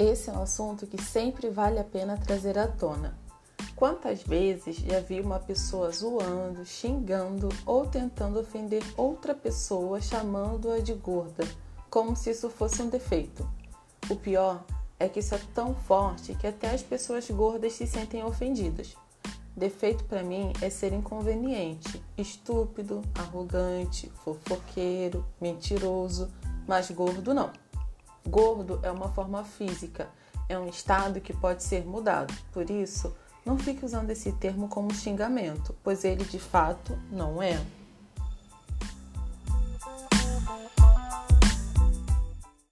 Esse é um assunto que sempre vale a pena trazer à tona. Quantas vezes já vi uma pessoa zoando, xingando ou tentando ofender outra pessoa chamando-a de gorda, como se isso fosse um defeito? O pior é que isso é tão forte que até as pessoas gordas se sentem ofendidas. Defeito para mim é ser inconveniente, estúpido, arrogante, fofoqueiro, mentiroso, mas gordo não. Gordo é uma forma física, é um estado que pode ser mudado. Por isso, não fique usando esse termo como xingamento, pois ele de fato não é.